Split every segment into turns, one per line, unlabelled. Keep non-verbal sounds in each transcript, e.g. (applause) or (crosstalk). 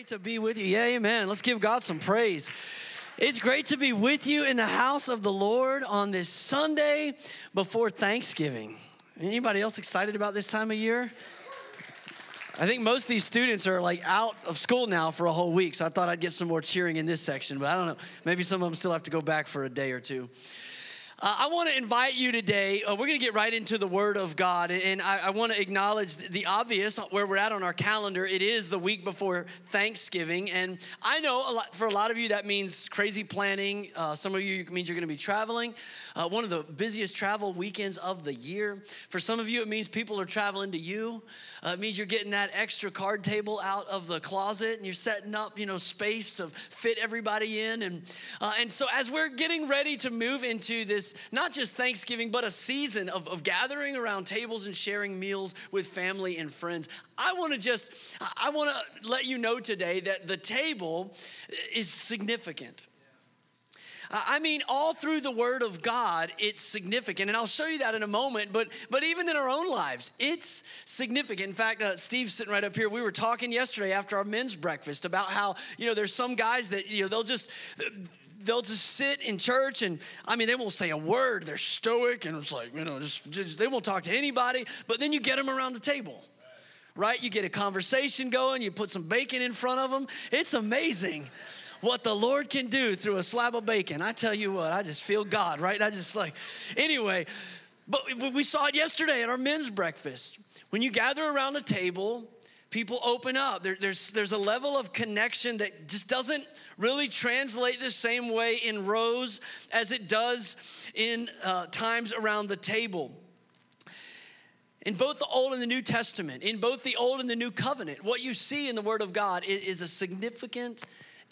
great to be with you. Yeah, amen. Let's give God some praise. It's great to be with you in the house of the Lord on this Sunday before Thanksgiving. Anybody else excited about this time of year? I think most of these students are like out of school now for a whole week, so I thought I'd get some more cheering in this section, but I don't know. Maybe some of them still have to go back for a day or two. Uh, I want to invite you today. Uh, we're going to get right into the Word of God, and I, I want to acknowledge the obvious where we're at on our calendar. It is the week before Thanksgiving, and I know a lot, for a lot of you that means crazy planning. Uh, some of you it means you're going to be traveling. Uh, one of the busiest travel weekends of the year. For some of you, it means people are traveling to you. Uh, it means you're getting that extra card table out of the closet, and you're setting up, you know, space to fit everybody in. And uh, and so as we're getting ready to move into this not just Thanksgiving, but a season of, of gathering around tables and sharing meals with family and friends. I want to just, I want to let you know today that the table is significant. I mean, all through the Word of God, it's significant, and I'll show you that in a moment. But but even in our own lives, it's significant. In fact, uh, Steve's sitting right up here. We were talking yesterday after our men's breakfast about how you know there's some guys that you know they'll just they'll just sit in church and I mean, they won't say a word. They're stoic and it's like, you know, just, just they won't talk to anybody. But then you get them around the table, right? You get a conversation going, you put some bacon in front of them. It's amazing what the Lord can do through a slab of bacon. I tell you what, I just feel God, right? I just like, anyway, but we saw it yesterday at our men's breakfast. When you gather around a table, people open up. There, there's, there's a level of connection that just doesn't really translate the same way in rows as it does in uh, times around the table. In both the Old and the New Testament, in both the Old and the New Covenant, what you see in the Word of God is, is a significant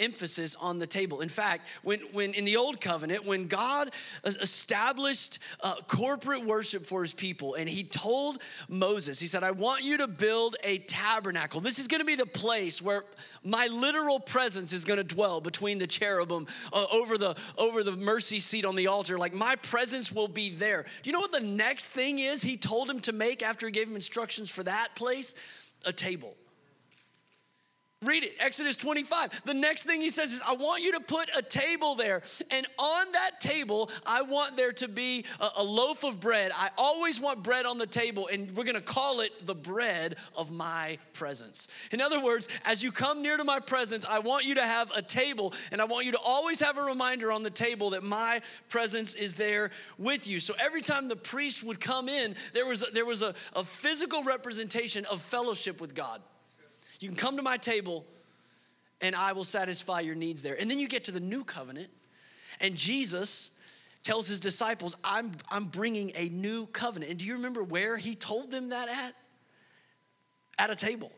emphasis on the table. In fact, when, when in the old covenant, when God established uh, corporate worship for his people, and he told Moses, he said, I want you to build a tabernacle. This is going to be the place where my literal presence is going to dwell between the cherubim uh, over, the, over the mercy seat on the altar. Like my presence will be there. Do you know what the next thing is he told him to make after he gave him instructions for that place? A table. Read it, Exodus 25. The next thing he says is, I want you to put a table there. And on that table, I want there to be a, a loaf of bread. I always want bread on the table, and we're gonna call it the bread of my presence. In other words, as you come near to my presence, I want you to have a table, and I want you to always have a reminder on the table that my presence is there with you. So every time the priest would come in, there was, a, there was a, a physical representation of fellowship with God. You can come to my table and I will satisfy your needs there. And then you get to the new covenant, and Jesus tells his disciples, I'm, I'm bringing a new covenant. And do you remember where he told them that at? At a table.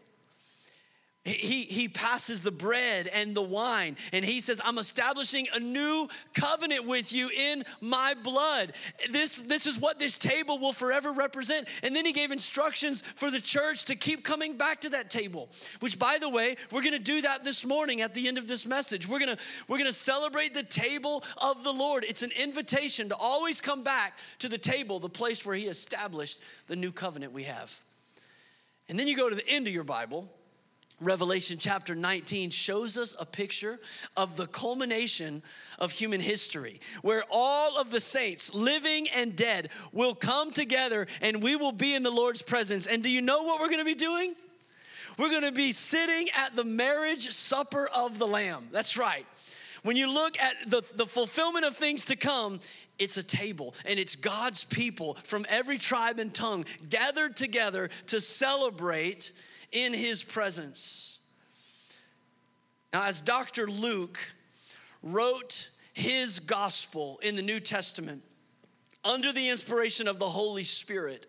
He, he passes the bread and the wine, and he says, I'm establishing a new covenant with you in my blood. This, this is what this table will forever represent. And then he gave instructions for the church to keep coming back to that table, which, by the way, we're gonna do that this morning at the end of this message. We're gonna, we're gonna celebrate the table of the Lord. It's an invitation to always come back to the table, the place where he established the new covenant we have. And then you go to the end of your Bible Revelation chapter 19 shows us a picture of the culmination of human history, where all of the saints, living and dead, will come together and we will be in the Lord's presence. And do you know what we're gonna be doing? We're gonna be sitting at the marriage supper of the Lamb. That's right. When you look at the, the fulfillment of things to come, it's a table and it's God's people from every tribe and tongue gathered together to celebrate in his presence. Now, as Dr. Luke wrote his gospel in the New Testament under the inspiration of the Holy Spirit,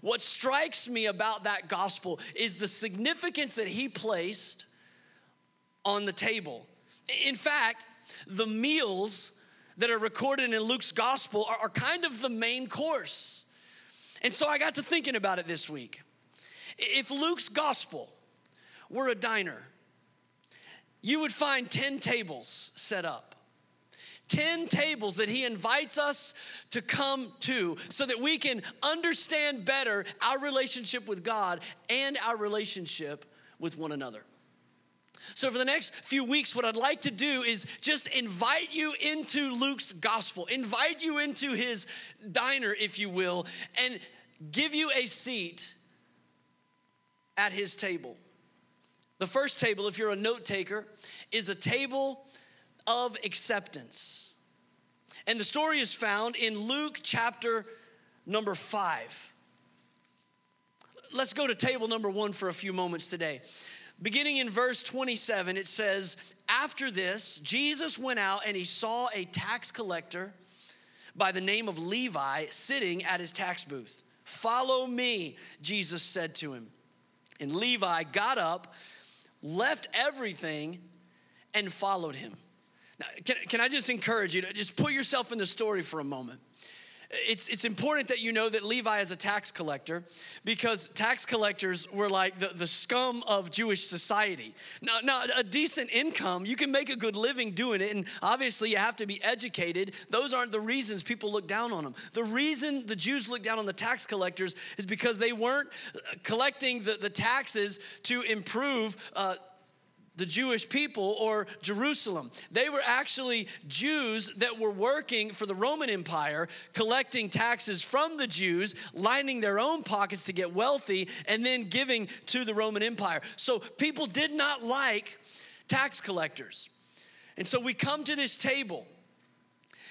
what strikes me about that gospel is the significance that he placed on the table. In fact, the meals that are recorded in Luke's gospel are, are, kind of the main course. And so I got to thinking about it this week. If Luke's gospel were a diner, you would find 10 tables set up. 10 tables that he invites us to come to so that we can understand better our relationship with God and our relationship with one another. So, for the next few weeks, what I'd like to do is just invite you into Luke's gospel, invite you into his diner, if you will, and give you a seat at his table. The first table, if you're a note taker, is a table of acceptance. And the story is found in Luke chapter number five. Let's go to table number one for a few moments today. Beginning in verse 27, it says, After this, Jesus went out and he saw a tax collector by the name of Levi sitting at his tax booth. Follow me, Jesus said to him. And Levi got up, left everything, and followed him. Now, can, can I just encourage you to just put yourself in the story for a moment? It's, it's important that you know that Levi is a tax collector because tax collectors were like the, the scum of Jewish society. Now, now, a decent income, you can make a good living doing it, and obviously you have to be educated. Those aren't the reasons people look down on them. The reason the Jews look down on the tax collectors is because they weren't collecting the, the taxes to improve. Uh, the Jewish people or Jerusalem. They were actually Jews that were working for the Roman Empire, collecting taxes from the Jews, lining their own pockets to get wealthy, and then giving to the Roman Empire. So people did not like tax collectors. And so we come to this table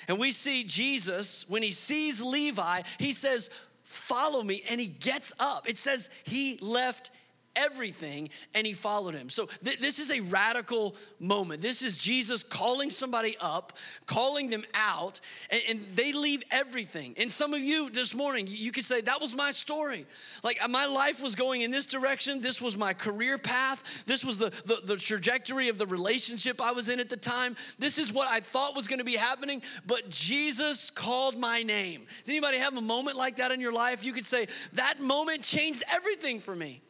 and we see Jesus, when he sees Levi, he says, Follow me. And he gets up. It says he left everything and he followed him. So th- this is a radical moment. This is Jesus calling somebody up, calling them out, and, and, they leave everything. And some of you this morning, you could say, That was my story. Like uh, my life was going in this direction. This was my career path. This was the, the, the trajectory of the relationship I was in at the time. This is what I thought was going to be happening, but Jesus called my name. Does anybody have a moment like that in your life? You could say, That moment changed everything for me.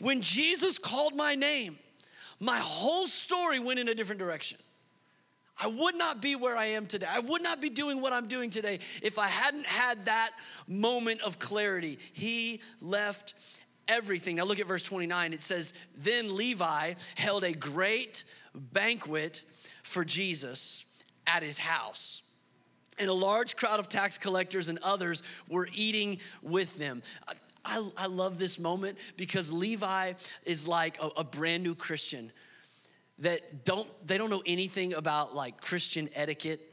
When Jesus called my name, my whole story went in a different direction. I would not be where I am today. I would not be doing what I'm doing today if I hadn't had that moment of clarity. He left everything. Now look at verse 29. It says, Then Levi held a great banquet for Jesus at his house. And a large crowd of tax collectors and others were eating with them. I, I love this moment because Levi is like a, a brand new Christian that don't they don't know anything about like Christian etiquette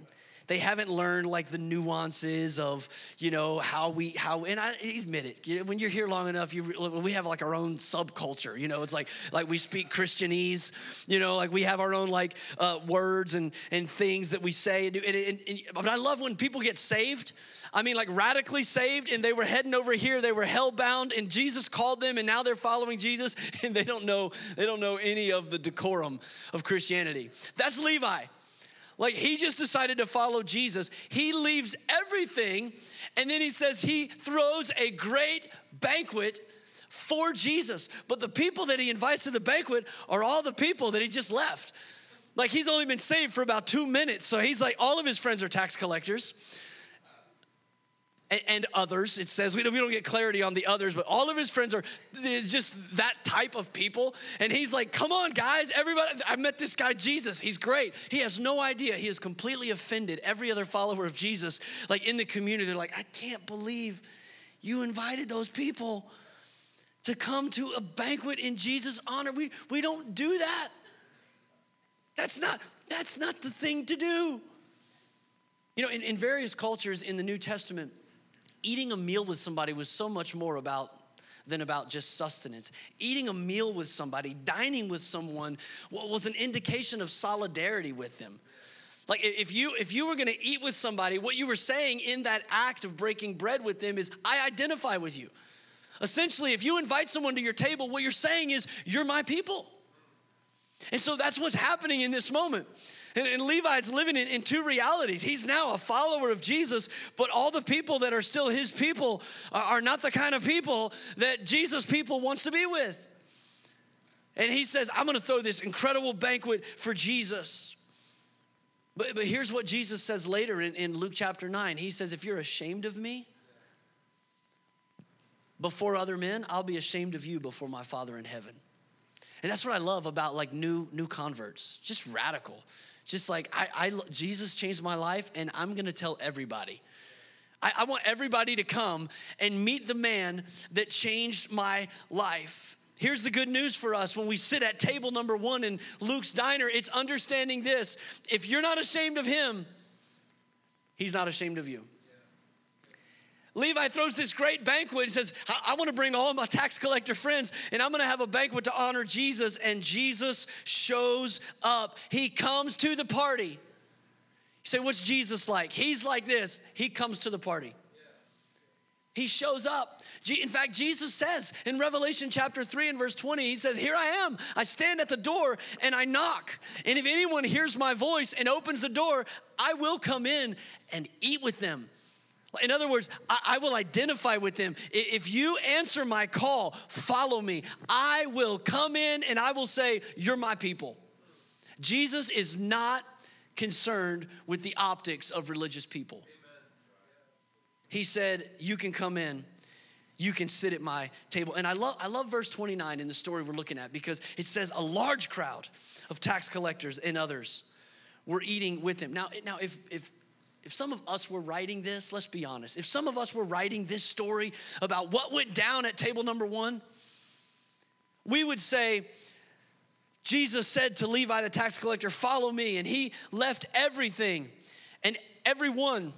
they haven't learned like the nuances of you know how we how and I admit it when you're here long enough you we have like our own subculture you know it's like like we speak Christianese you know like we have our own like uh, words and and things that we say and, and, and, but I love when people get saved I mean like radically saved and they were heading over here they were hell bound and Jesus called them and now they're following Jesus (laughs) and they don't know they don't know any of the decorum of Christianity. That's Levi like he just decided to follow Jesus. He leaves everything and then he says he throws a great banquet for Jesus. But the people that he invites to the banquet are all the people that he just left. Like he's only been saved for about two minutes. So he's like, all of his friends are tax collectors and, others. It says we don't, get clarity on the others, but all of his friends are just that type of people. And he's like, "Come on, guys! Everybody! I met this guy Jesus. He's great. He has no idea. He has completely offended every other follower of Jesus. Like in the community, they're like, I can't believe you invited those people to come to a banquet in Jesus' honor. We we don't do that. That's not that's not the thing to do." You know, in, in various cultures in the New Testament, eating a meal with somebody was so much more about than about just sustenance. Eating a meal with somebody, dining with someone was an indication of solidarity with them. Like if you if you were going to eat with somebody, what you were saying in that act of breaking bread with them is I identify with you. Essentially, if you invite someone to your table, what you're saying is you're my people. And so that's what's happening in this moment. And, and Levi's living in, in two realities. He's now a follower of Jesus, but all the people that are still his people are, are not the kind of people that Jesus' people wants to be with. And he says, I'm gonna throw this incredible banquet for Jesus. But, but here's what Jesus says later in, in Luke chapter 9. He says, If you're ashamed of me before other men, I'll be ashamed of you before my Father in heaven. And that's what I love about like new new converts. Just radical. Just like I, I Jesus changed my life, and I'm gonna tell everybody. I, I want everybody to come and meet the man that changed my life. Here's the good news for us when we sit at table number one in Luke's diner it's understanding this. If you're not ashamed of him, he's not ashamed of you. Levi throws this great banquet and says, I, I want to bring all my tax collector friends and I'm going to have a banquet to honor Jesus. And Jesus shows up. He comes to the party. You say, What's Jesus like? He's like this. He comes to the party. He shows up. In fact, Jesus says in Revelation chapter 3 and verse 20, He says, Here I am. I stand at the door and I knock. And if anyone hears my voice and opens the door, I will come in and eat with them in other words, I, I, will identify with them. If you answer my call, follow me. I will come in and I will say, You're my people. Jesus is not concerned with the optics of religious people. He said, You can come in. You can sit at my table. And I love, I love verse 29 in the story we're looking at because it says a large crowd of tax collectors and others were eating with him. Now, now if, if if some of us were writing this, let's be honest, if some of us were writing this story about what went down at table number one, we would say, Jesus said to Levi the tax collector, Follow me. And he left everything and everyone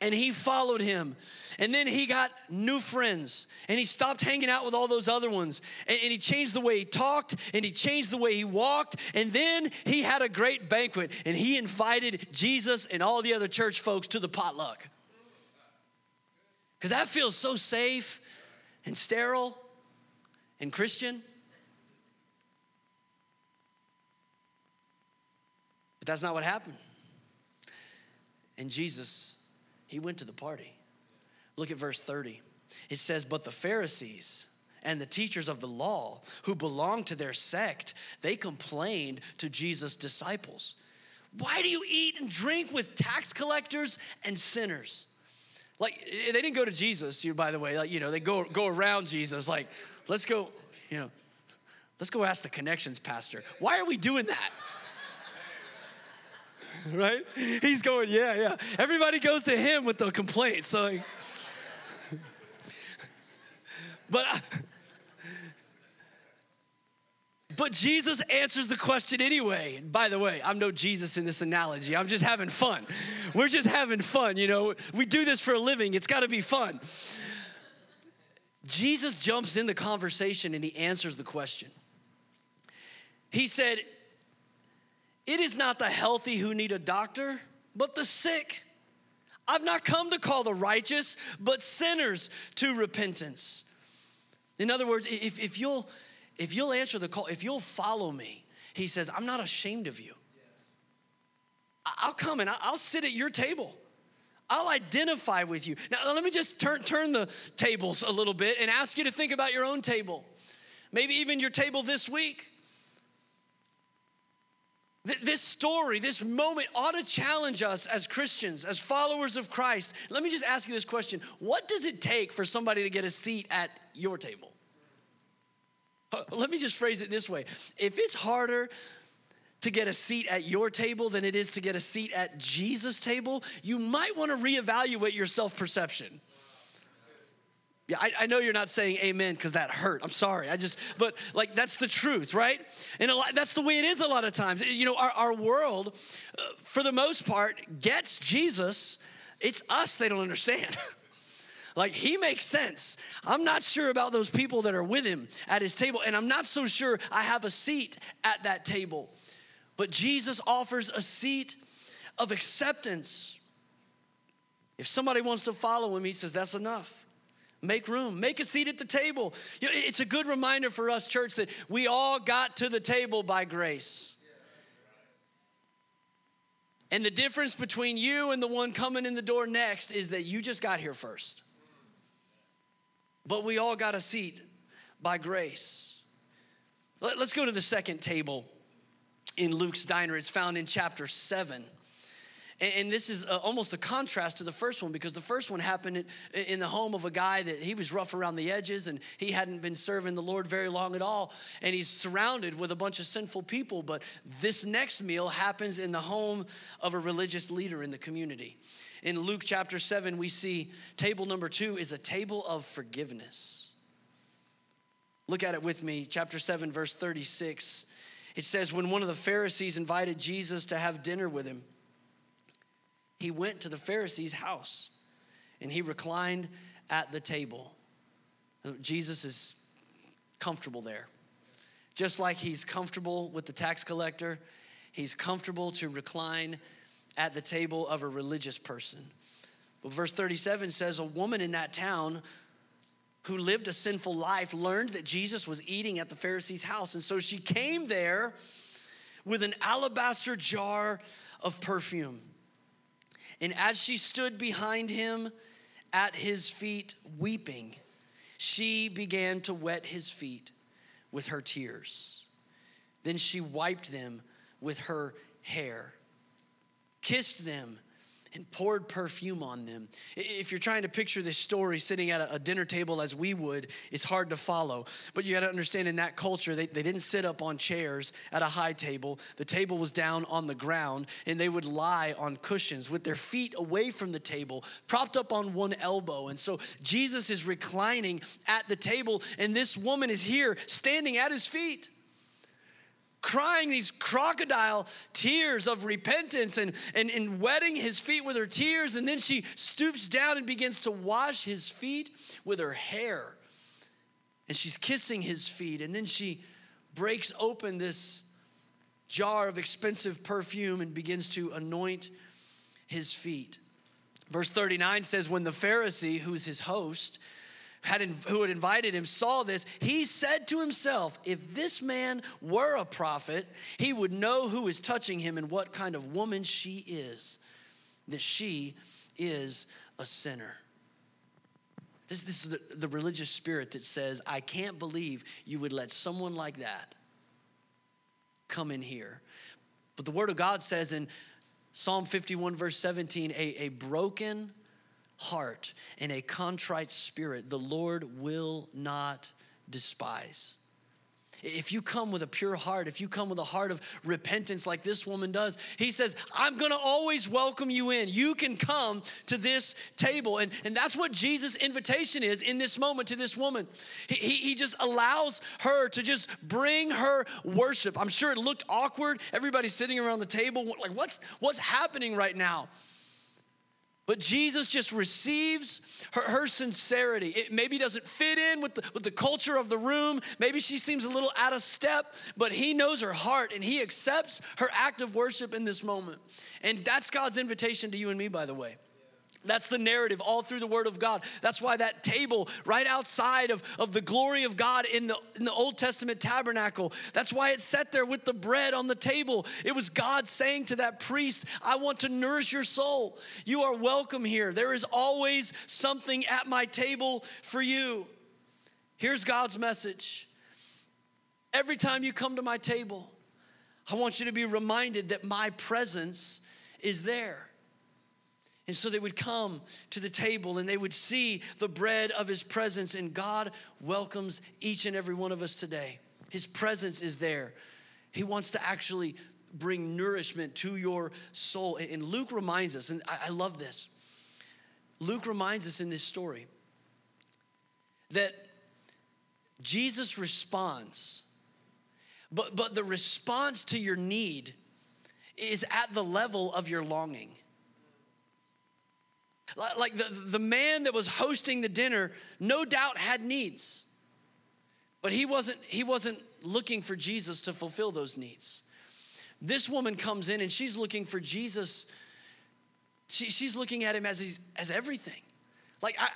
and he followed him. And then he got new friends and he stopped hanging out with all those other ones. And, and, he changed the way he talked and he changed the way he walked. And then he had a great banquet and he invited Jesus and all the other church folks to the potluck. Because that feels so safe and sterile and Christian. But that's not what happened. And Jesus he went to the party. Look at verse 30. It says, But the Pharisees and the teachers of the law who belonged to their sect, they complained to Jesus' disciples. Why do you eat and drink with tax collectors and sinners? Like they didn't go to Jesus, you by the way, like you know, they go go around Jesus like, let's go, you know, let's go ask the connections pastor. Why are we doing that? (laughs) right? He's going, yeah, yeah. Everybody goes to him with the complaints. So, like, (laughs) but, but Jesus answers the question anyway. And by the way, I'm no Jesus in this analogy. I'm just having fun. We're just having fun, you know. We do this for a living. It's got to be fun. Jesus jumps in the conversation and he answers the question. He said, it is not the healthy who need a doctor, but the sick. I've not come to call the righteous, but sinners to repentance. In other words, if, if, you'll, if you'll answer the call, if you'll follow me, he says, I'm not ashamed of you. I'll come and I'll sit at your table. I'll identify with you. Now, let me just turn, turn the tables a little bit and ask you to think about your own table. Maybe even your table this week. This story, this moment ought to challenge us as Christians, as followers of Christ. Let me just ask you this question What does it take for somebody to get a seat at your table? Let me just phrase it this way if it's harder to get a seat at your table than it is to get a seat at Jesus' table, you might want to reevaluate your self perception. Yeah, I, I, know you're not saying amen because that hurt. I'm sorry. I just, but like that's the truth, right? And lot, that's the way it is a lot of times. You know, our, our world, uh, for the most part, gets Jesus. It's us they don't understand. (laughs) like he makes sense. I'm not sure about those people that are with him at his table, and I'm not so sure I have a seat at that table. But Jesus offers a seat of acceptance. If somebody wants to follow him, he says, that's enough. Make room, make a seat at the table. It's a good reminder for us, church, that we all got to the table by grace. And the difference between you and the one coming in the door next is that you just got here first. But we all got a seat by grace. Let's go to the second table in Luke's diner. It's found in chapter 7. And this is uh, almost a contrast to the first one because the first one happened in the home of a guy that he was rough around the edges and he hadn't been serving the Lord very long at all. And he's surrounded with a bunch of sinful people. But this next meal happens in the home of a religious leader in the community. In Luke chapter 7, we see table number two is a table of forgiveness. Look at it with me, chapter 7, verse 36. It says, When one of the Pharisees invited Jesus to have dinner with him, he went to the Pharisee's house and he reclined at the table. Jesus is comfortable there. Just like he's comfortable with the tax collector, he's comfortable to recline at the table of a religious person. But verse 37 says, A woman in that town who lived a sinful life learned that Jesus was eating at the Pharisee's house. And so she came there with an alabaster jar of perfume. And as she stood behind him at his feet, weeping, she began to wet his feet with her tears. Then she wiped them with her hair, kissed them, and poured perfume on them. If you're trying to picture this story sitting at a dinner table as we would, it's hard to follow. But you got to understand in that culture, they, they didn't sit up on chairs at a high table. The table was down on the ground, and they would lie on cushions with their feet away from the table, propped up on one elbow. And so Jesus is reclining at the table, and this woman is here standing at his feet crying these crocodile tears of repentance and, and, and wetting his feet with her tears. And then she stoops down and begins to wash his feet with her hair. And she's kissing his feet. And then she breaks open this jar of expensive perfume and begins to anoint his feet. Verse 39 says, When the Pharisee, who's his host, had, who had invited him saw this, he said to himself, If this man were a prophet, he would know who is touching him and what kind of woman she is, that she is a sinner. This, this is the, the religious spirit that says, I can't believe you would let someone like that come in here. But the word of God says in Psalm 51, verse 17, a, a broken, heart and a contrite spirit, the Lord will not despise. If you come with a pure heart, if you come with a heart of repentance like this woman does, he says, I'm gonna always welcome you in. You can come to this table. And, and that's what Jesus' invitation is in this moment to this woman. He, he, just allows her to just bring her worship. I'm sure it looked awkward. Everybody sitting around the table, like, what's, what's happening right now? But Jesus just receives her, her sincerity. It maybe doesn't fit in with the, with the culture of the room. Maybe she seems a little out of step, but he knows her heart and he accepts her act of worship in this moment. And that's God's invitation to you and me, by the way. That's the narrative all through the Word of God. That's why that table right outside of, of the glory of God in the, in the Old Testament tabernacle, that's why it sat there with the bread on the table. It was God saying to that priest, I want to nourish your soul. You are welcome here. There is always something at my table for you. Here's God's message Every time you come to my table, I want you to be reminded that my presence is there. And so they would come to the table and they would see the bread of his presence. And God welcomes each and every one of us today. His presence is there. He wants to actually bring nourishment to your soul. And Luke reminds us, and I love this. Luke reminds us in this story that Jesus responds, but, but the response to your need is at the level of your longing. Like the, the man that was hosting the dinner, no doubt had needs. But he wasn't, he wasn't looking for Jesus to fulfill those needs. This woman comes in and she's looking for Jesus. She, she's looking at him as, as everything. Like, I,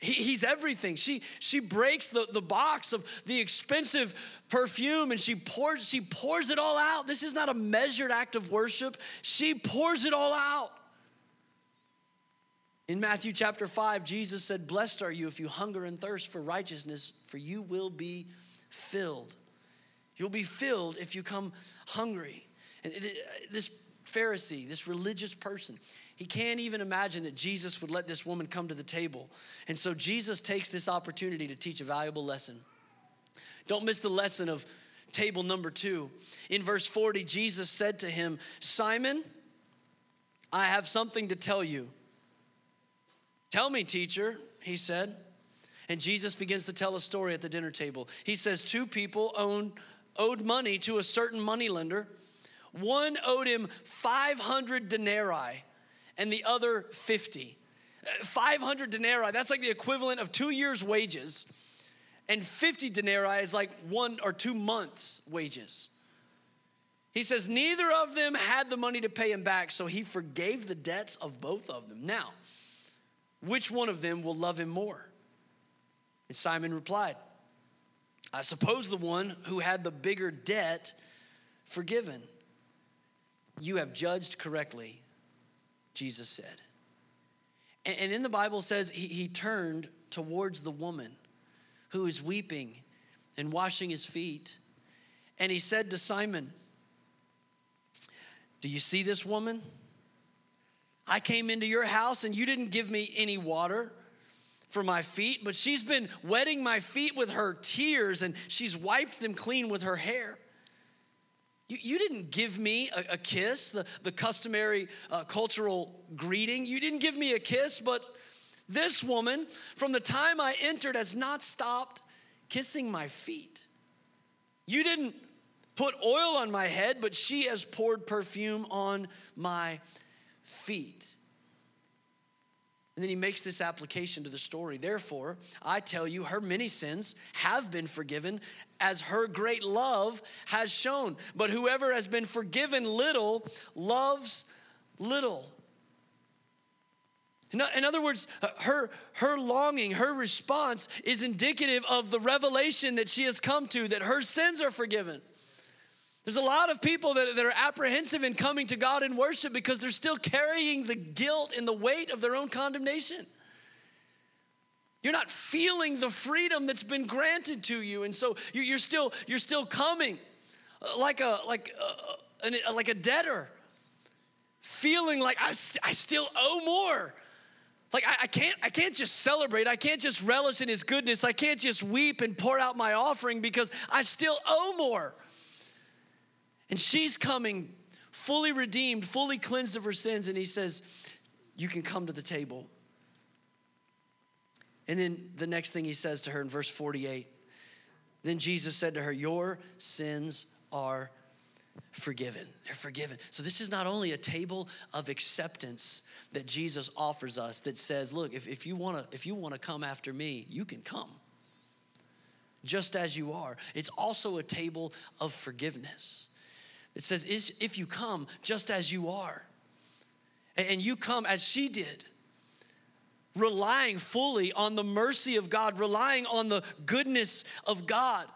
he, he's everything. She, she breaks the, the box of the expensive perfume and she pours, she pours it all out. This is not a measured act of worship. She pours it all out. In Matthew chapter 5, Jesus said, Blessed are you if you hunger and thirst for righteousness, for you will be filled. You'll be filled if you come hungry. And this Pharisee, this religious person. He can't even imagine that Jesus would let this woman come to the table. And so Jesus takes this opportunity to teach a valuable lesson. Don't miss the lesson of table number two. In verse 40, Jesus said to him, Simon, I have something to tell you. Tell me, teacher, he said. And Jesus begins to tell a story at the dinner table. He says, Two people owed money to a certain moneylender. One owed him 500 denarii and the other 50. 500 denarii, that's like the equivalent of two years' wages. And 50 denarii is like one or two months' wages. He says, Neither of them had the money to pay him back, so he forgave the debts of both of them. Now, which one of them will love him more? And Simon replied, I suppose the one who had the bigger debt forgiven. You have judged correctly. Jesus said. And, then the Bible says he, he turned towards the woman who is weeping and washing his feet. And he said to Simon, Do you see this woman? I came into your house and you didn't give me any water for my feet, but she's been wetting my feet with her tears and she's wiped them clean with her hair. You, you didn't give me a, a kiss, the, the customary uh, cultural greeting. You didn't give me a kiss, but this woman, from the time I entered, has not stopped kissing my feet. You didn't put oil on my head, but she has poured perfume on my feet. And then he makes this application to the story. Therefore, I tell you, her many sins have been forgiven as her great love has shown. But whoever has been forgiven little loves little. In other words, uh, her, her longing, her response is indicative of the revelation that she has come to that her sins are forgiven. There's a lot of people that, that are apprehensive in coming to God in worship because they're still carrying the guilt and the weight of their own condemnation. You're not feeling the freedom that's been granted to you, and so you're still you're still coming uh, like a like a, uh, like a debtor, feeling like I, I still owe more. Like I, I, can't I can't just celebrate. I can't just relish in His goodness. I can't just weep and pour out my offering because I still owe more. And she's coming fully redeemed, fully cleansed of her sins. And he says, You can come to the table. And then the next thing he says to her in verse 48 Then Jesus said to her, Your sins are forgiven. They're forgiven. So this is not only a table of acceptance that Jesus offers us that says, look, if, if you you wanna come after me, you can come. Just as you are. It's also a table of forgiveness. It says, if you come just as you are, and you come as she did, relying fully on the mercy of God, relying on the goodness of God,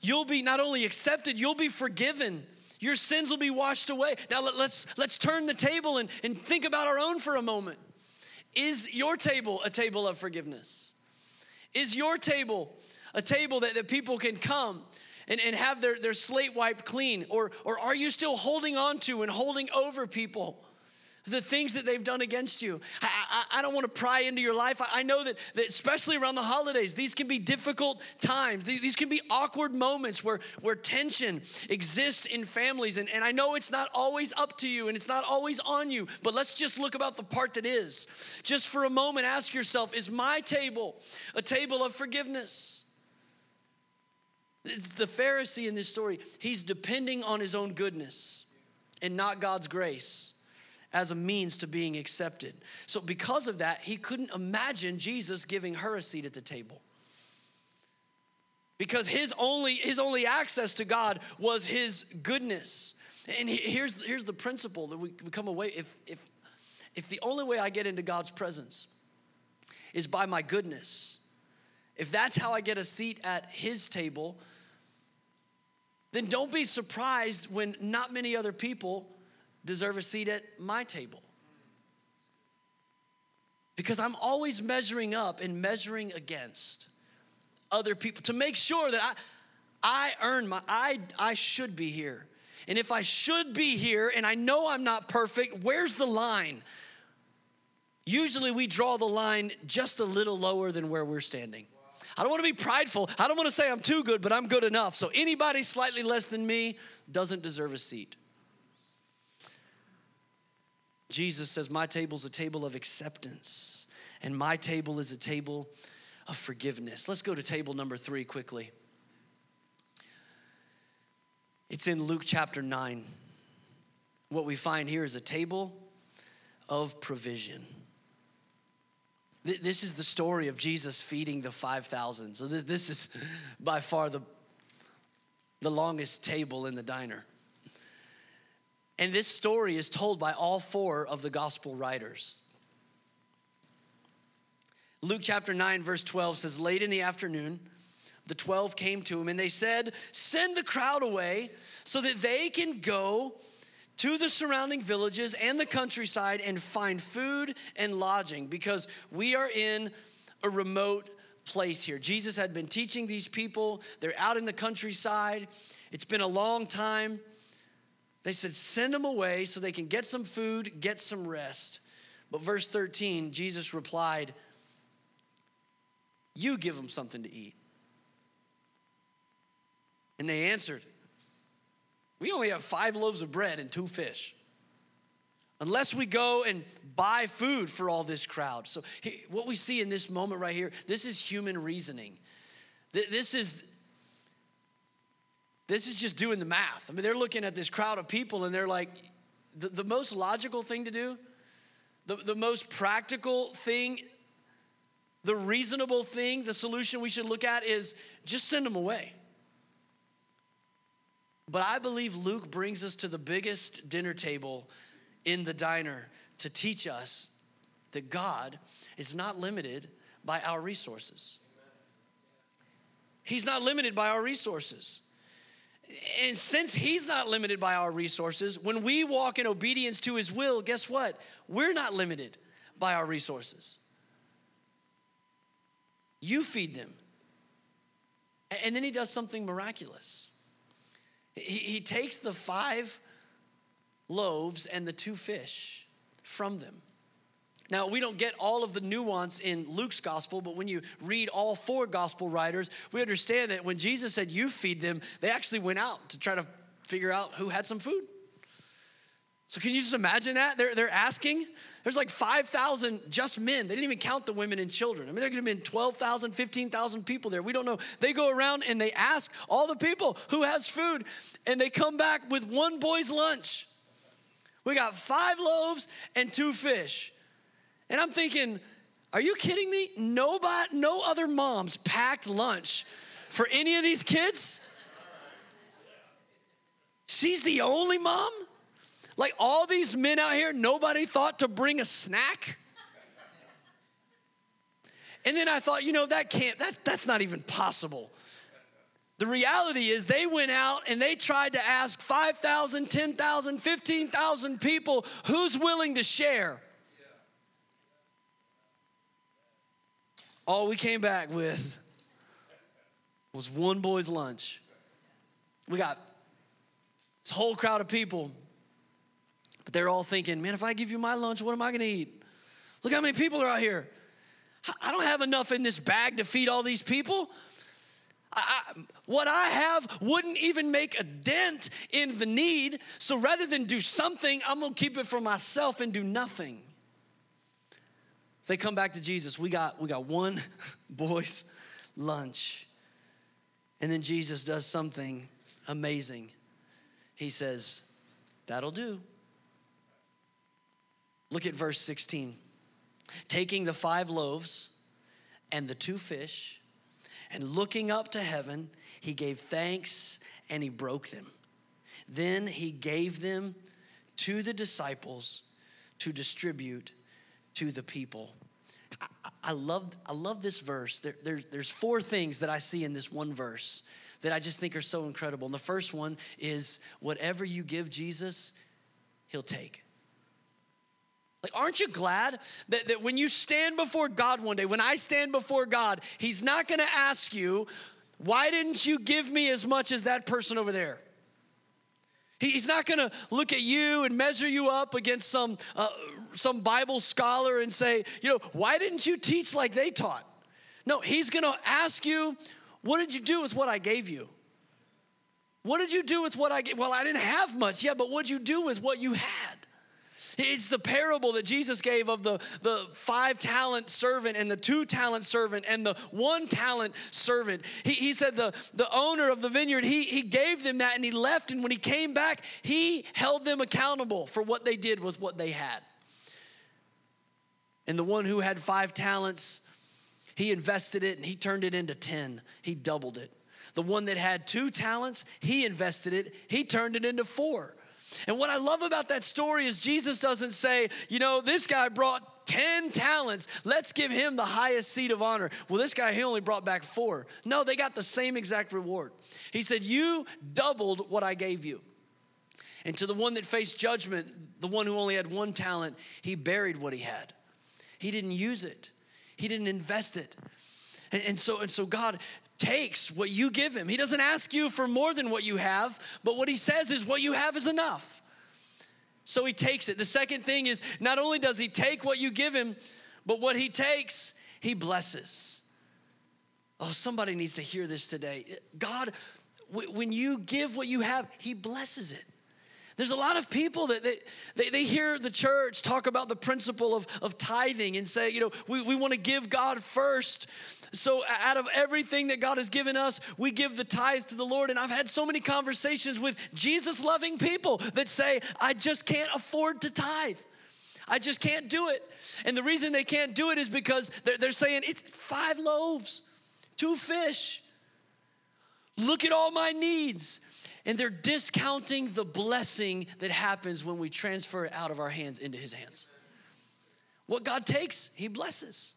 you'll be not only accepted, you'll be forgiven. Your sins will be washed away. Now let's let's turn the table and, and think about our own for a moment. Is your table a table of forgiveness? Is your table a table that, that people can come and, and have their, their slate wiped clean? Or, or are you still holding on to and holding over people? the things that they've done against you. I, I, I, don't want to pry into your life. I, I know that, that, especially around the holidays, these can be difficult times. These can be awkward moments where, where tension exists in families. And, and I know it's not always up to you and it's not always on you, but let's just look about the part that is. Just for a moment, ask yourself is my table a table of forgiveness? The Pharisee in this story, he's depending on his own goodness and not God's grace as a means to being accepted. So, because of that, he couldn't imagine Jesus giving her a seat at the table. Because his only, his only access to God was his goodness. And here's, here's the principle that we come away if, if, if the only way I get into God's presence is by my goodness, if that's how I get a seat at his table, then don't be surprised when not many other people deserve a seat at my table. Because I'm always measuring up and measuring against other people to make sure that I, I earn my, I, I should be here. And if I should be here and I know I'm not perfect, where's the line? Usually we draw the line just a little lower than where we're standing. I don't want to be prideful. I don't want to say I'm too good, but I'm good enough. So anybody slightly less than me doesn't deserve a seat. Jesus says, My table is a table of acceptance, and my table is a table of forgiveness. Let's go to table number three quickly. It's in Luke chapter 9. What we find here is a table of provision. This is the story of Jesus feeding the 5,000. So, this, this is by far the, the longest table in the diner. And this story is told by all four of the gospel writers. Luke chapter 9, verse 12 says, Late in the afternoon, the 12 came to him and they said, Send the crowd away so that they can go to the surrounding villages and the countryside and find food and lodging because we are in a remote place here. Jesus had been teaching these people, they're out in the countryside. It's been a long time. They said, Send them away so they can get some food, get some rest. But verse 13, Jesus replied, you give them something to eat. And they answered, We only have five loaves of bread and two fish. Unless we go and buy food for all this crowd. So, what we see in this moment right here, this is human reasoning. This is this is just doing the math. I mean, they're looking at this crowd of people and they're like, the, the most logical thing to do, the, the most practical thing the reasonable thing, the solution we should look at is just send them away. But I believe Luke brings us to the biggest dinner table in the diner to teach us that God is not limited by our resources. He's not limited by our resources. And since He's not limited by our resources, when we walk in obedience to His will, guess what? We're not limited by our resources. You feed them. And then he does something miraculous. He, he takes the five loaves and the two fish from them. Now, we don't get all of the nuance in Luke's gospel, but when you read all four gospel writers, we understand that when Jesus said, You feed them, they actually went out to try to figure out who had some food. So can you just imagine that? They're, they're asking. There's like 5,000 just men. They didn't even count the women and children. I mean, there could have been 12,000, 15,000 people there. We don't know. They go around and they ask all the people who has food, and they come back with one boy's lunch. We got five loaves and two fish. And I'm thinking, are you kidding me? Nobody, no other moms packed lunch for any of these kids? She's the only mom? Like all these men out here, nobody thought to bring a snack. And then I thought, you know, that can't, that's, that's not even possible. The reality is, they went out and they tried to ask 5,000, 10,000, 15,000 people who's willing to share. All we came back with was one boy's lunch. We got this whole crowd of people but they're all thinking, man, if I give you my lunch, what am I gonna eat? Look how many people are out here. I don't have enough in this bag to feed all these people. I, what I have wouldn't even make a dent in the need. So rather than do something, I'm gonna keep it for myself and do nothing. So they come back to Jesus. We got, we got one (laughs) boy's lunch. And then Jesus does something amazing. He says, That'll do. Look at verse 16. Taking the five loaves and the two fish, and looking up to heaven, he gave thanks and he broke them. Then he gave them to the disciples to distribute to the people. I, I love, I love this verse. There, there's, there's four things that I see in this one verse that I just think are so incredible. And the first one is whatever you give Jesus, he'll take. Like, aren't you glad that, that when you stand before God one day, when I stand before God, He's not gonna ask you, why didn't you give me as much as that person over there? He's not going to look at you and measure you up against some, uh, some Bible scholar and say, you know, why didn't you teach like they taught? No, he's going to ask you, what did you do with what I gave you? What did you do with what I gave? Well, I didn't have much. Yeah, but what did you do with what you had? It's the parable that Jesus gave of the, the five talent servant and the two talent servant and the one talent servant. He, he said the, the owner of the vineyard, he, he gave them that and he left. And when he came back, he held them accountable for what they did with what they had. And the one who had five talents, he invested it and he turned it into 10. He doubled it. The one that had two talents, he invested it, he turned it into four. And what I love about that story is Jesus doesn't say, you know, this guy brought 10 talents. Let's give him the highest seat of honor. Well, this guy, he only brought back four. No, they got the same exact reward. He said, You doubled what I gave you. And to the one that faced judgment, the one who only had one talent, he buried what he had. He didn't use it, he didn't invest it. And, and so, and so God takes what you give him. He doesn't ask you for more than what you have, but what he says is what you have is enough. So he takes it. The second thing is not only does he take what you give him, but what he takes, he blesses. Oh, somebody needs to hear this today. God, when you give what you have, he blesses it. There's a lot of people that they, they, they, hear the church talk about the principle of, of tithing and say, you know, we, we want to give God first. So, out of everything that God has given us, we give the tithe to the Lord. And I've had so many conversations with Jesus loving people that say, I just can't afford to tithe. I just can't do it. And the reason they can't do it is because they're, they're saying, it's five loaves, two fish. Look at all my needs. And they're discounting the blessing that happens when we transfer it out of our hands into His hands. What God takes, He blesses.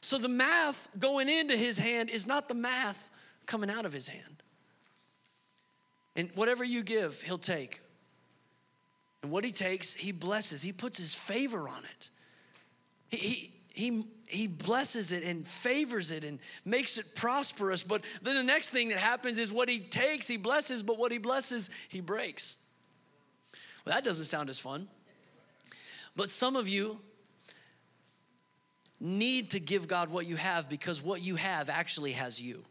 So the math going into his hand is not the math coming out of his hand. And whatever you give, he'll take. And what he takes, he blesses. He puts his favor on it. He, he, he, he blesses it and favors it and makes it prosperous. But then the next thing that happens is what he takes, he blesses, but what he blesses, he breaks. Well, that doesn't sound as fun. But some of you need to give God what you have because what you have actually has you.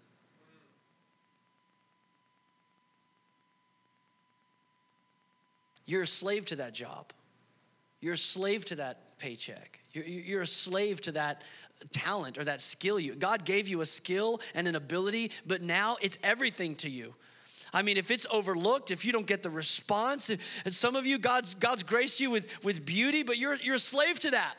You're a slave to that job. You're a slave to that paycheck. You're, a slave to that talent or that skill. You, God gave you a skill and an ability, but now it's everything to you. I mean, if it's overlooked, if you don't get the response, and some of you, God's, God's graced you with, with beauty, but you're, you're a slave to that.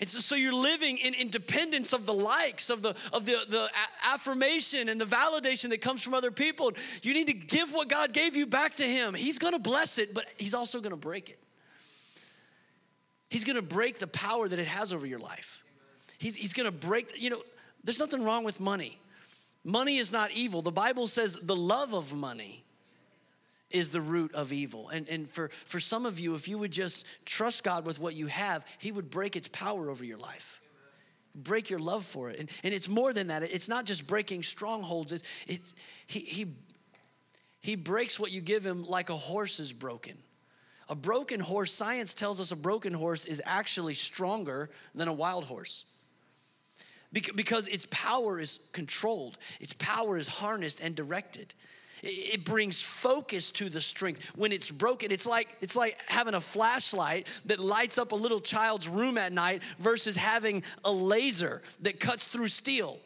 And so, so you're living in independence of the likes, of the, of the, the affirmation and the validation that comes from other people. You need to give what God gave you back to Him. He's gonna bless it, but He's also gonna break it. He's gonna break the power that it has over your life. He's, he's gonna break, you know, there's nothing wrong with money. Money is not evil. The Bible says the love of money is the root of evil. And, and for, for some of you, if you would just trust God with what you have, He would break its power over your life. Break your love for it. And, and it's more than that. It's not just breaking strongholds, it's, it's, he, he, he breaks what you give Him like a horse is broken. A broken horse, science tells us a broken horse is actually stronger than a wild horse because its power is controlled, its power is harnessed and directed. It brings focus to the strength. When it's broken, it's like it's like having a flashlight that lights up a little child's room at night versus having a laser that cuts through steel.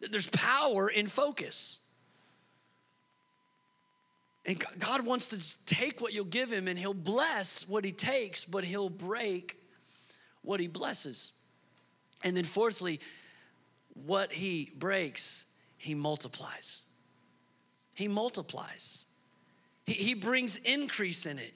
There's power in focus. And God wants to take what you'll give him and he'll bless what he takes, but he'll break what he blesses. And then fourthly, what he breaks, he multiplies. He multiplies. He, he brings increase in it.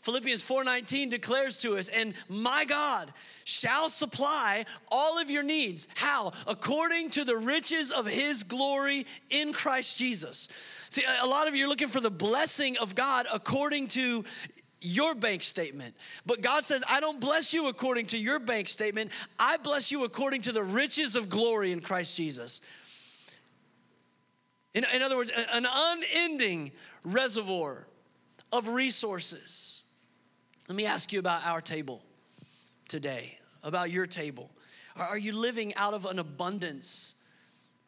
Philippians 4:19 declares to us, "And my God shall supply all of your needs. How? According to the riches of his glory in Christ Jesus." See, a lot of you are looking for the blessing of God according to your bank statement. But God says, I don't bless you according to your bank statement. I bless you according to the riches of glory in Christ Jesus. In, in other words, an unending reservoir of resources. Let me ask you about our table today, about your table. Are you living out of an abundance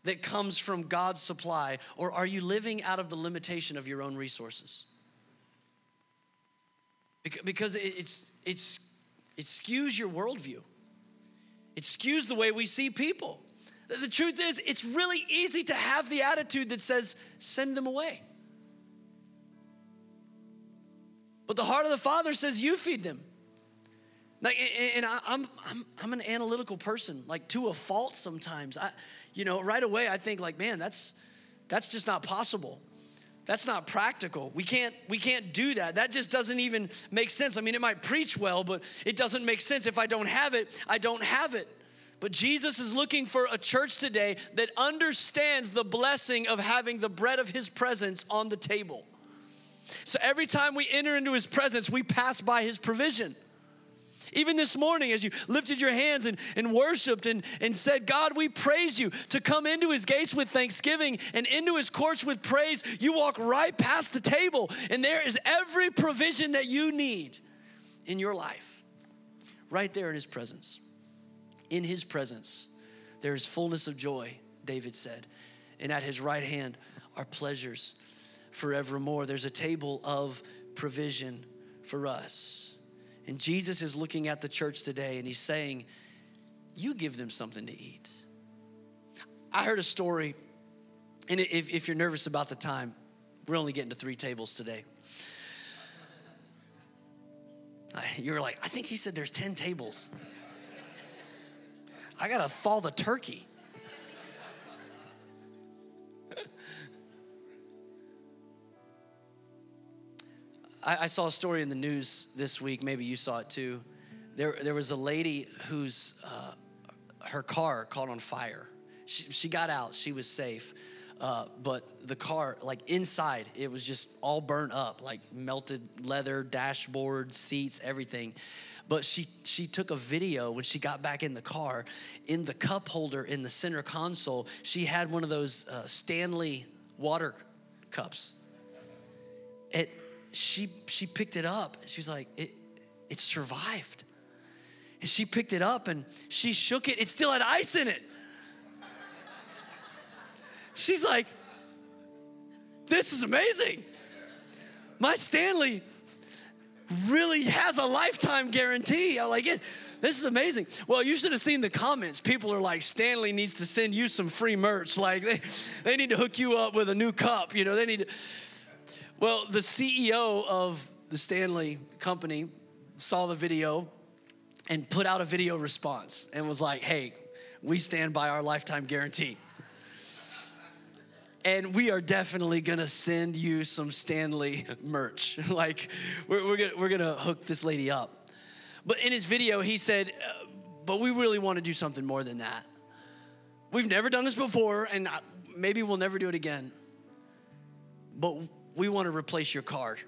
that comes from God's supply, or are you living out of the limitation of your own resources? Because it's, it's, it skews your worldview, it skews the way we see people. The truth is, it's really easy to have the attitude that says, send them away. But the heart of the Father says, you feed them. Like, and I'm, I'm, I'm an analytical person, like to a fault sometimes. I, you know, right away I think like, man, that's, that's just not possible. That's not practical. We can't, we can't do that. That just doesn't even make sense. I mean, it might preach well, but it doesn't make sense. If I don't have it, I don't have it. But Jesus is looking for a church today that understands the blessing of having the bread of his presence on the table. So every time we enter into his presence, we pass by his provision. Even this morning, as you lifted your hands and, and worshiped and, and said, God, we praise you, to come into his gates with thanksgiving and into his courts with praise, you walk right past the table, and there is every provision that you need in your life, right there in his presence. In his presence, there is fullness of joy, David said, and at his right hand are pleasures forevermore. There's a table of provision for us. And Jesus is looking at the church today and he's saying, You give them something to eat. I heard a story, and if, if you're nervous about the time, we're only getting to three tables today. You're like, I think he said there's 10 tables. I gotta thaw the turkey. I, I, saw a story in the news this week. Maybe you saw it too. There, there was a lady whose uh, her car caught on fire. She, she got out. She was safe. Uh, but the car, like inside, it was just all burnt up, like melted leather, dashboard, seats, everything. But she she took a video when she got back in the car. In the cup holder in the center console, she had one of those uh, Stanley water cups. It she she picked it up. She was like, it it survived. And she picked it up and she shook it. It still had ice in it. She's like, this is amazing. My Stanley really has a lifetime guarantee. I like it. This is amazing. Well, you should have seen the comments. People are like, Stanley needs to send you some free merch. Like they, they need to hook you up with a new cup. You know, they need to. Well, the CEO of the Stanley company saw the video and put out a video response and was like, hey, we stand by our lifetime guarantee. And we are definitely gonna send you some Stanley merch. (laughs) like, we're, we're, gonna, we're gonna hook this lady up. But in his video, he said, uh, but we really wanna do something more than that. We've never done this before, and maybe we'll never do it again. But we want to replace your card.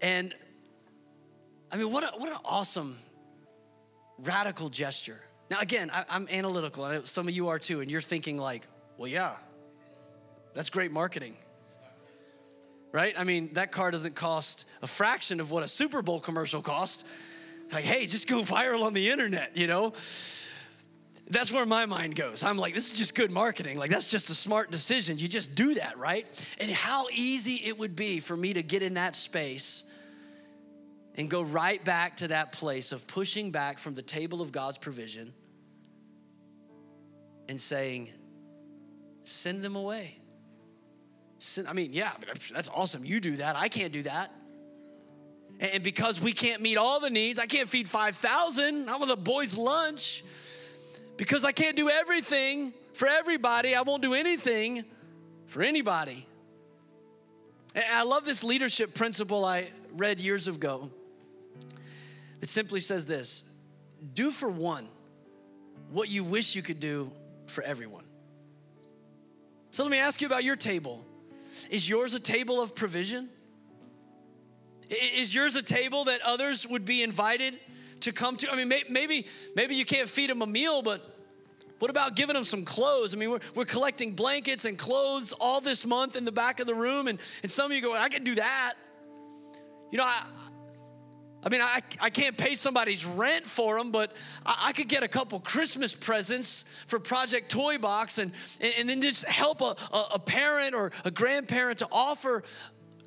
And I mean, what, a, what an awesome, radical gesture. Now, again, I, am analytical, and some of you are too, and you're thinking, like, well, yeah, that's great marketing. Right? I mean, that car doesn't cost a fraction of what a Super Bowl commercial cost. Like, hey, just go (laughs) viral on the internet, you know? That's where my mind goes. I'm like, this is just good marketing. Like, that's just a smart decision. You just do that, right? And how easy it would be for me to get in that space and go right back to that place of pushing back from the table of God's provision and saying, send them away. Send, I mean, yeah, that's awesome. You do that. I can't do that. And because we can't meet all the needs, I can't feed 5,000, not with a boy's lunch. Because I can't do everything for everybody, I won't do anything for anybody. And I love this leadership principle I read years ago. It simply says this do for one what you wish you could do for everyone. So let me ask you about your table. Is yours a table of provision? Is yours a table that others would be invited to come to? I mean, maybe maybe you can't feed them a meal, but What about giving them some clothes? I mean, we're, we're collecting blankets and clothes all this month in the back of the room, and, and some of you go, I can do that. You know, I, I mean, I, I can't pay somebody's rent for them, but I, I could get a couple Christmas presents for Project Toy Box and, and, and then just help a, a, a parent or a grandparent to offer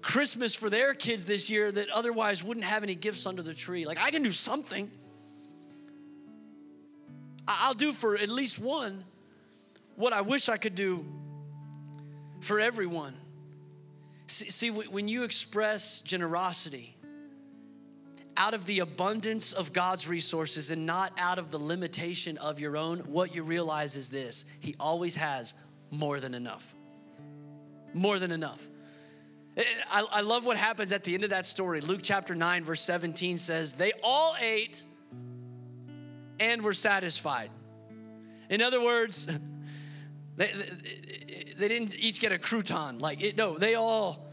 Christmas for their kids this year that otherwise wouldn't have any gifts under the tree. Like, I can do something. I'll do for at least one what I wish I could do for everyone. See, when you express generosity, out of the abundance of God's resources and not out of the limitation of your own, what you realize is this He always has more than enough. More than enough. Eh, eh, I, I love what happens at the end of that story. Luke chapter 9, verse 17 says, They all ate and were satisfied. In other words, (laughs) they, they, they didn't each get a crouton. Like, it, no, they all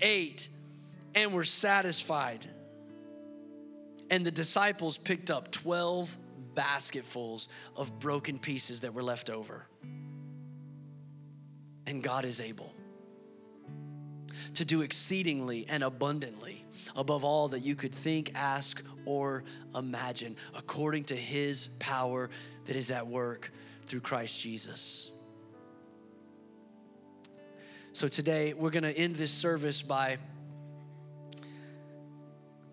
ate and were satisfied and the disciples picked up 12 basketfuls of broken pieces that were left over. And God is able to do exceedingly and abundantly above all that you could think, ask, or imagine, according to his power that is at work through Christ Jesus. So today, we're going to end this service by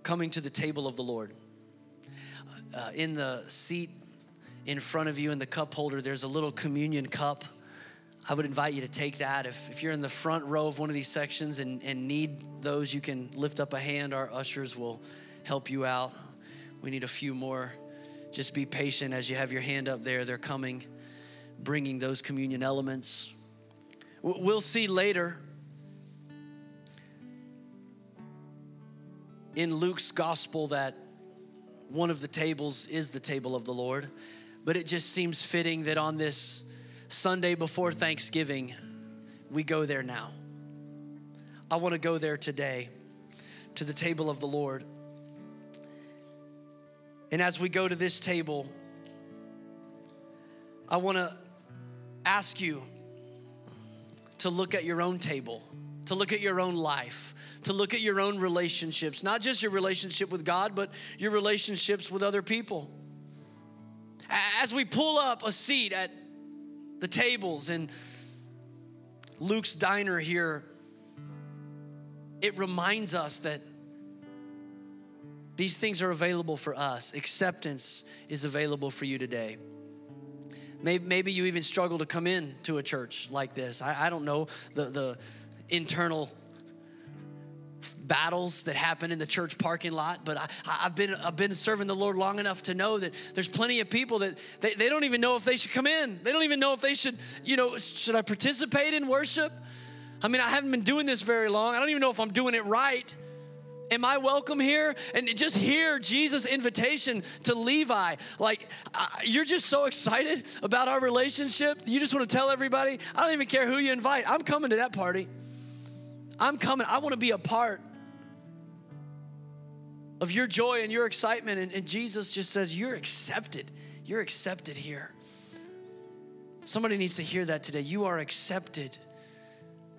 coming to the table of the Lord. Uh, in the seat in front of you, in the cup holder, there's a little communion cup. I would invite you to take that. If, if you're in the front row of one of these sections and, and need those, you can lift up a hand. Our ushers will help you out. We need a few more. Just be patient as you have your hand up there. They're coming, bringing those communion elements. We'll see later in Luke's gospel that one of the tables is the table of the Lord, but it just seems fitting that on this Sunday before Thanksgiving, we go there now. I want to go there today to the table of the Lord. And as we go to this table, I want to ask you to look at your own table, to look at your own life, to look at your own relationships, not just your relationship with God, but your relationships with other people. As we pull up a seat at the tables in Luke's diner here, it reminds us that these things are available for us. Acceptance is available for you today. Maybe, you even struggle to come in to a church like this. I, I don't know the, the internal battles that happen in the church parking lot, but I, have been, I've been serving the Lord long enough to know that there's plenty of people that they, they don't even know if they should come in. They don't even know if they should, you know, should I participate in worship? I mean, I haven't been doing this very long. I don't even know if I'm doing it right. Am I welcome here? And just hear Jesus' invitation to Levi. Like, uh, you're just so excited about our relationship. You just want to tell everybody, I don't even care who you invite. I'm coming to that party. I'm coming. I want to be a part of your joy and your excitement. And, and Jesus just says, You're accepted. You're accepted here. Somebody needs to hear that today. You are accepted.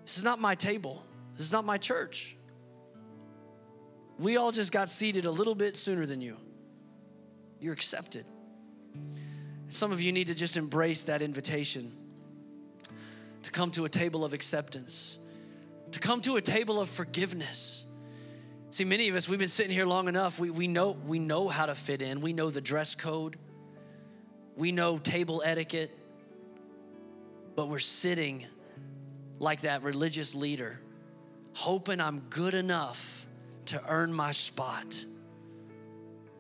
This is not my table, this is not my church. We all just got seated a little bit sooner than you. You're accepted. Some of you need to just embrace that invitation to come to a table of acceptance, to come to a table of forgiveness See, many of us, we've been sitting here long enough. We, we, know, we know how to fit in, we know the dress code, we know table etiquette, but we're sitting like that religious leader, hoping I'm good enough to earn my spot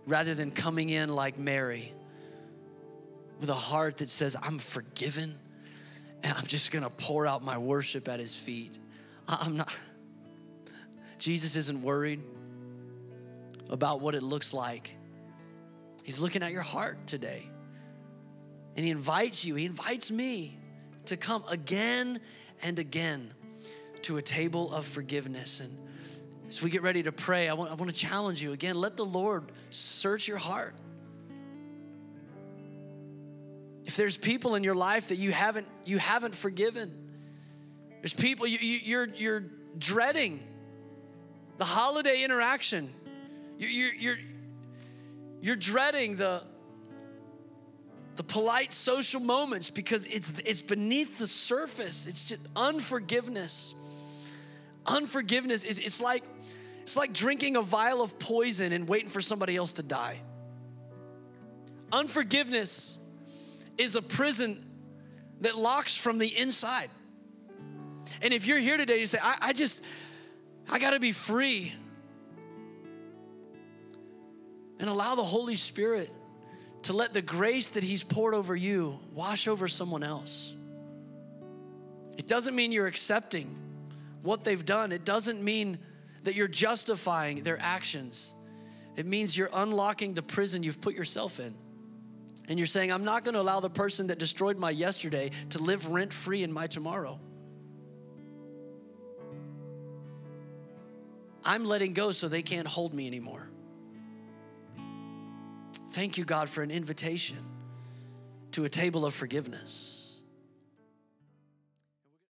rather than coming in like Mary with a heart that says, I'm forgiven and I'm just gonna pour out my worship at his feet. I'm not. Jesus isn't worried about what it looks like. He's looking at your heart today. And He invites you, He invites me to come again and again to a table of forgiveness. And as we get ready to pray, I want, I want to challenge you again let the Lord search your heart. If there's people in your life that you haven't you haven't forgiven, there's people you, you, you're you're dreading the holiday interaction. You, you're you're you're dreading the the polite social moments because it's it's beneath the surface. It's just unforgiveness. Unforgiveness is it's like it's like drinking a vial of poison and waiting for somebody else to die. Unforgiveness is a prison that locks from the inside. And if you're here today, you say, I, I just, I got to be free. And allow the Holy Spirit to let the grace that He's poured over you wash over someone else. It doesn't mean you're accepting what they've done, it doesn't mean that you're justifying their actions. It means you're unlocking the prison you've put yourself in. And you're saying, I'm not gonna allow the person that destroyed my yesterday to live rent free in my tomorrow. I'm letting go so they can't hold me anymore. Thank you, God, for an invitation to a table of forgiveness.